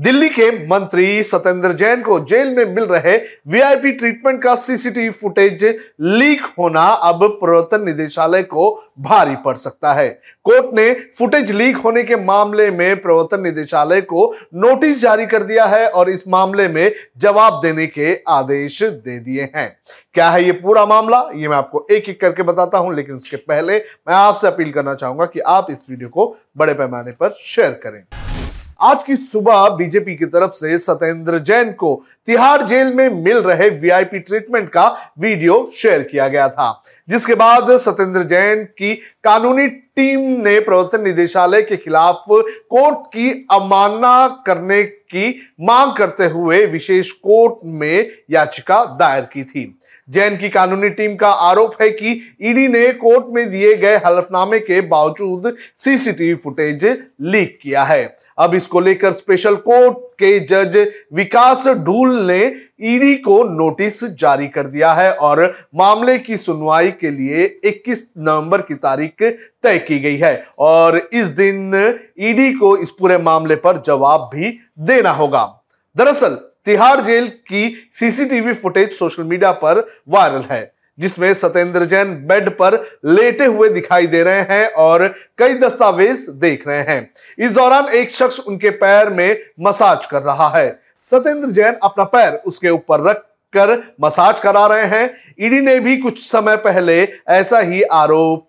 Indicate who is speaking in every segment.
Speaker 1: दिल्ली के मंत्री सत्येंद्र जैन को जेल में मिल रहे वीआईपी ट्रीटमेंट का सीसीटीवी फुटेज लीक होना अब प्रवर्तन निदेशालय को भारी पड़ सकता है। कोर्ट ने फुटेज लीक होने के मामले में प्रवर्तन निदेशालय को नोटिस जारी कर दिया है और इस मामले में जवाब देने के आदेश दे दिए हैं। क्या है ये पूरा मामला? ये मैं आपको एक एक करके बताता हूँ, लेकिन उसके पहले मैं आपसे अपील करना चाहूँगा कि आप इस वीडियो को बड़े पैमाने पर शेयर करें। आज की सुबह बीजेपी की तरफ़ से सत्येंद्र जैन को तिहाड़ जेल में मिल रहे वीआईपी ट्रीटमेंट का वीडियो शेयर किया गया था, जिसके बाद सत्येंद्र जैन की कानूनी टीम ने प्रवर्तन निदेशालय के खिलाफ कोर्ट की अवमानना करने की मांग करते हुए विशेष कोर्ट में याचिका दायर की थी। जैन की कानूनी टीम का आरोप है कि ईडी ने कोर्ट में दिए गए हलफनामे के बावजूद सीसीटीवी फुटेज लीक किया है। अब इसको लेकर स्पेशल कोर्ट के जज विकास ढूल ने ईडी को नोटिस जारी कर दिया है और मामले की सुनवाई के लिए 21 नवंबर की तारीख तय की गई है और इस दिन ईडी को इस पूरे मामले पर जवाब भी देना होगा। दरअसल तिहाड़ जेल की सीसीटीवी फुटेज सोशल मीडिया पर वायरल है, जिसमें सत्येंद्र जैन बेड पर लेटे हुए दिखाई दे रहे हैं और कई दस्तावेज़ देख रहे हैं। इस दौरान एक शख्स उनके पैर में मसाज कर रहा है। सत्येंद्र जैन अपना पैर उसके ऊपर रख कर मसाज करा रहे हैं। ईडी ने भी कुछ समय पहले ऐसा ही आरोप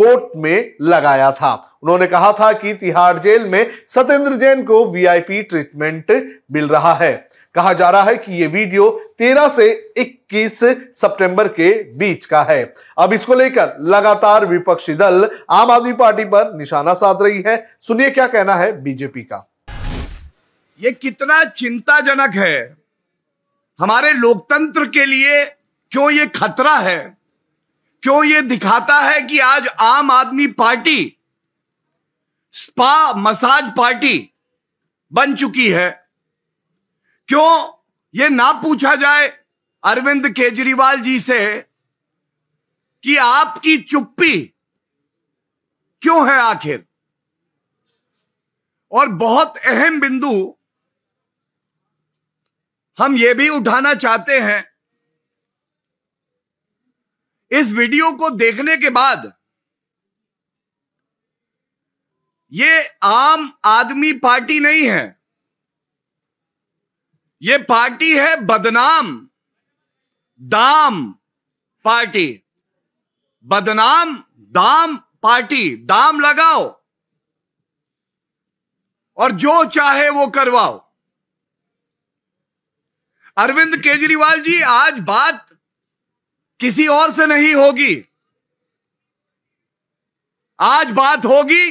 Speaker 1: कोर्ट में लगाया था। उन्होंने कहा था कि तिहाड़ जेल में सत्येंद्र जैन को वीआईपी ट्रीटमेंट मिल रहा है। कहा जा रहा है कि यह वीडियो 13 से 21 सितंबर के बीच का है। अब इसको लेकर लगातार विपक्षी दल आम आदमी पार्टी पर निशाना साध रही है। सुनिए क्या कहना है बीजेपी का।
Speaker 2: ये कितना चिंताजनक है। हमारे लोकतंत्र के लिए क्यों ये खतरा है? क्यों ये दिखाता है कि आज आम आदमी पार्टी, स्पा, मसाज पार्टी बन चुकी है? क्यों ये ना पूछा जाए अरविंद केजरीवाल जी से कि आपकी चुप्पी क्यों है आखिर? और बहुत अहम बिंदु हम ये भी उठाना चाहते हैं इस वीडियो को देखने के बाद ये आम आदमी पार्टी नहीं है। ये पार्टी है बदनाम, दाम पार्टी। बदनाम, दाम पार्टी, दाम लगाओ। और जो चाहे वो करवाओ। अरविंद केजरीवाल जी, आज बात किसी और से नहीं होगी। आज बात होगी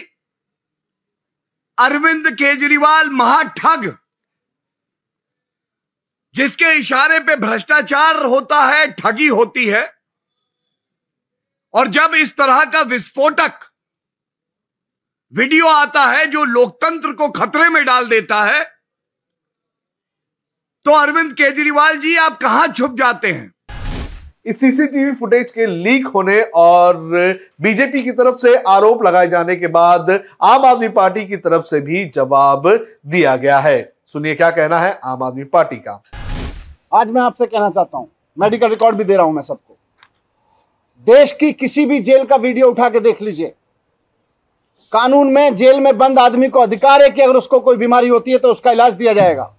Speaker 2: अरविंद केजरीवाल महाठग, जिसके इशारे पे भ्रष्टाचार होता है, ठगी होती है, और जब इस तरह का विस्फोटक वीडियो आता है जो लोकतंत्र को खतरे में डाल देता है तो अरविंद केजरीवाल जी, आप कहाँ छुप जाते हैं?
Speaker 1: इस सीसीटीवी फुटेज के लीक होने और बीजेपी की तरफ़ से आरोप लगाए जाने के बाद आम आदमी पार्टी की तरफ़ से भी जवाब दिया गया है। सुनिए क्या कहना है आम आदमी पार्टी का।
Speaker 3: आज मैं आपसे कहना चाहता हूँ मेडिकल रिकॉर्ड भी दे रहा हूँ मैं सबको। देश की किसी भी जेल का वीडियो उठा के देख लीजिए। कानून में जेल में बंद आदमी को अधिकार है कि अगर उसको कोई बीमारी होती है तो उसका इलाज दिया जाएगा।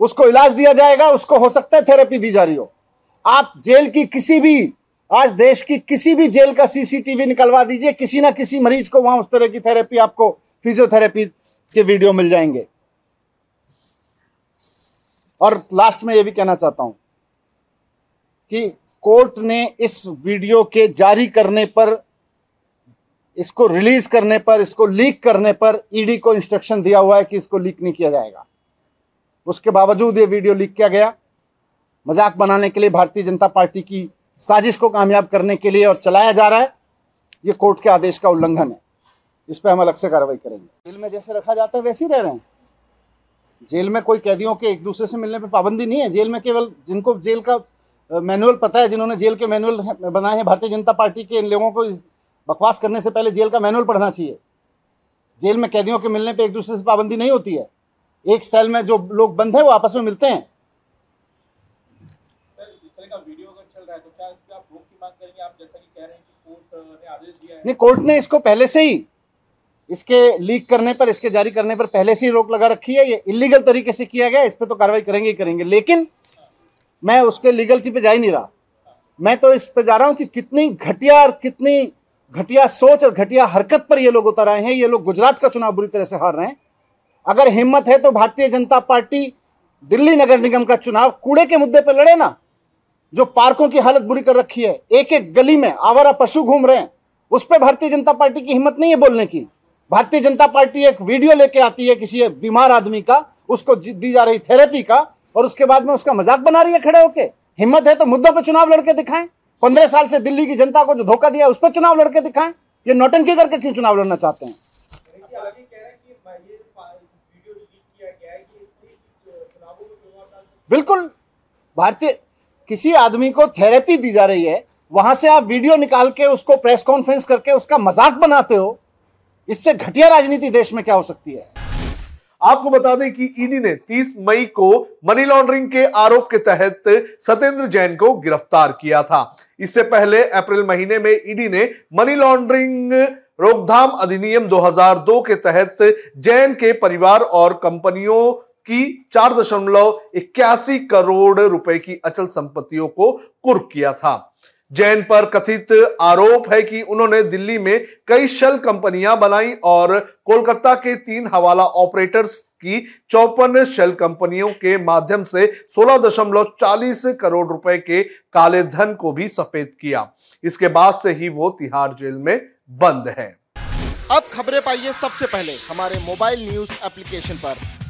Speaker 3: उसको इलाज दिया जाएगा, उसको हो सकता है थेरेपी दी जा रही हो। आप जेल की किसी भी, आज देश की किसी भी जेल का सीसीटीवी निकलवा दीजिए, किसी ना किसी मरीज़ को वहाँ उस तरह की थेरेपी आपको फिजियोथेरेपी के वीडियो मिल जाएँगे। और लास्ट में यह भी कहना चाहता हूँ कि कोर्ट ने इस वीडियो के जारी करने पर, इसको रिलीज़ करने पर, इसको लीक करने पर ईडी को इंस्ट्रक्शन दिया हुआ है कि इसको लीक नहीं किया जाएगा। उसके बावजूद ये वीडियो लीक किया गया। मज़ाक बनाने के लिए भारतीय जनता पार्टी की साजिश को कामयाब करने के लिए और चलाया जा रहा है, ये कोर्ट के आदेश का उल्लंघन है। इस पर हम अलग से कार्रवाई करेंगे। जेल में जैसे रखा जाता है, वैसे ही रह रहे हैं। जेल में कोई कैदियों के एक दूसरे से मिलने पर पाबंदी नहीं है। जेल में केवल जिनको जेल का मैनुअल पता है, जिन्होंने जेल के मैनुअल बनाए हैं, भारतीय जनता पार्टी के इन लोगों को बकवास करने से पहले जेल का मैनुअल पढ़ना चाहिए। जेल में कैदियों के मिलने पर एक दूसरे से पाबंदी नहीं होती है। एक सेल में जो लोग बंद हैं, वो आपस में मिलते हैं।
Speaker 4: तो
Speaker 3: नहीं, कोर्ट ने इसको पहले से ही, इसके लीक करने पर, इसके जारी करने पर पहले से ही रोक लगा रखी है। ये इलीगल तरीके से किया गया, इस पर तो कार्रवाई करेंगे ही करेंगे। लेकिन मैं उसके लीगलिटी पे जा ही नहीं रहा। मैं तो इस पे जा रहा हूँ कि कितनी घटिया और कितनी घटिया सोच और घटिया हरकत पर ये लोग उतर आए हैं। ये लोग गुजरात का चुनाव बुरी तरह से हार रहे हैं। अगर हिम्मत है तो भारतीय जनता पार्टी, दिल्ली नगर निगम का चुनाव, कूड़े के मुद्दे पर लड़े ना। जो पार्कों की हालत बुरी कर रखी है एक एक गली में आवारा पशु घूम रहे हैं, उस पर भारतीय जनता पार्टी की हिम्मत नहीं है बोलने की। भारतीय जनता पार्टी एक वीडियो लेके आती है किसी बीमार आदमी का, उसको दी जा रही थेरेपी का, और उसके बाद में उसका मज़ाक बना रही है खड़े होके। हिम्मत है तो मुद्दों पर चुनाव लड़के दिखाएँ। पंद्रह साल से दिल्ली की जनता को जो धोखा दिया उस पर चुनाव लड़के दिखाएँ। ये नौटंकी करके क्यों चुनाव लड़ना चाहते हैं
Speaker 4: हैं है?
Speaker 3: बिल्कुल। भारतीय किसी आदमी को थेरेपी दी जा रही है, वहाँ से आप वीडियो निकाल के उसको प्रेस कॉन्फ्रेंस करके उसका मज़ाक बनाते हो, इससे घटिया राजनीति देश में क्या हो सकती है?
Speaker 1: आपको बता दें कि ईडी ने 30 मई को मनी लॉन्ड्रिंग के आरोप के तहत सत्येंद्र जैन को गिरफ़्तार किया था। इससे पहले अप्रैल महीने में ईडी ने मनी लॉन्ड्रिंग रोकथाम अधिनियम 2002 के तहत जैन के परिवार और कंपनियों की चार दशमलव इक्यासी करोड़ रुपए की अचल संपत्तियों को कुर्क किया था। जैन पर कथित आरोप है कि उन्होंने दिल्ली में कई शेल कंपनियाँ बनाई और कोलकाता के तीन हवाला ऑपरेटर्स की चौपन शेल कंपनियों के माध्यम से 16.40 करोड़ रुपए के काले धन को भी सफ़ेद किया। इसके बाद से ही वो तिहाड़ जेल में बंद है।
Speaker 5: अब खबरें पाइए सबसे पहले हमारे मोबाइल न्यूज़ एप्लीकेशन पर।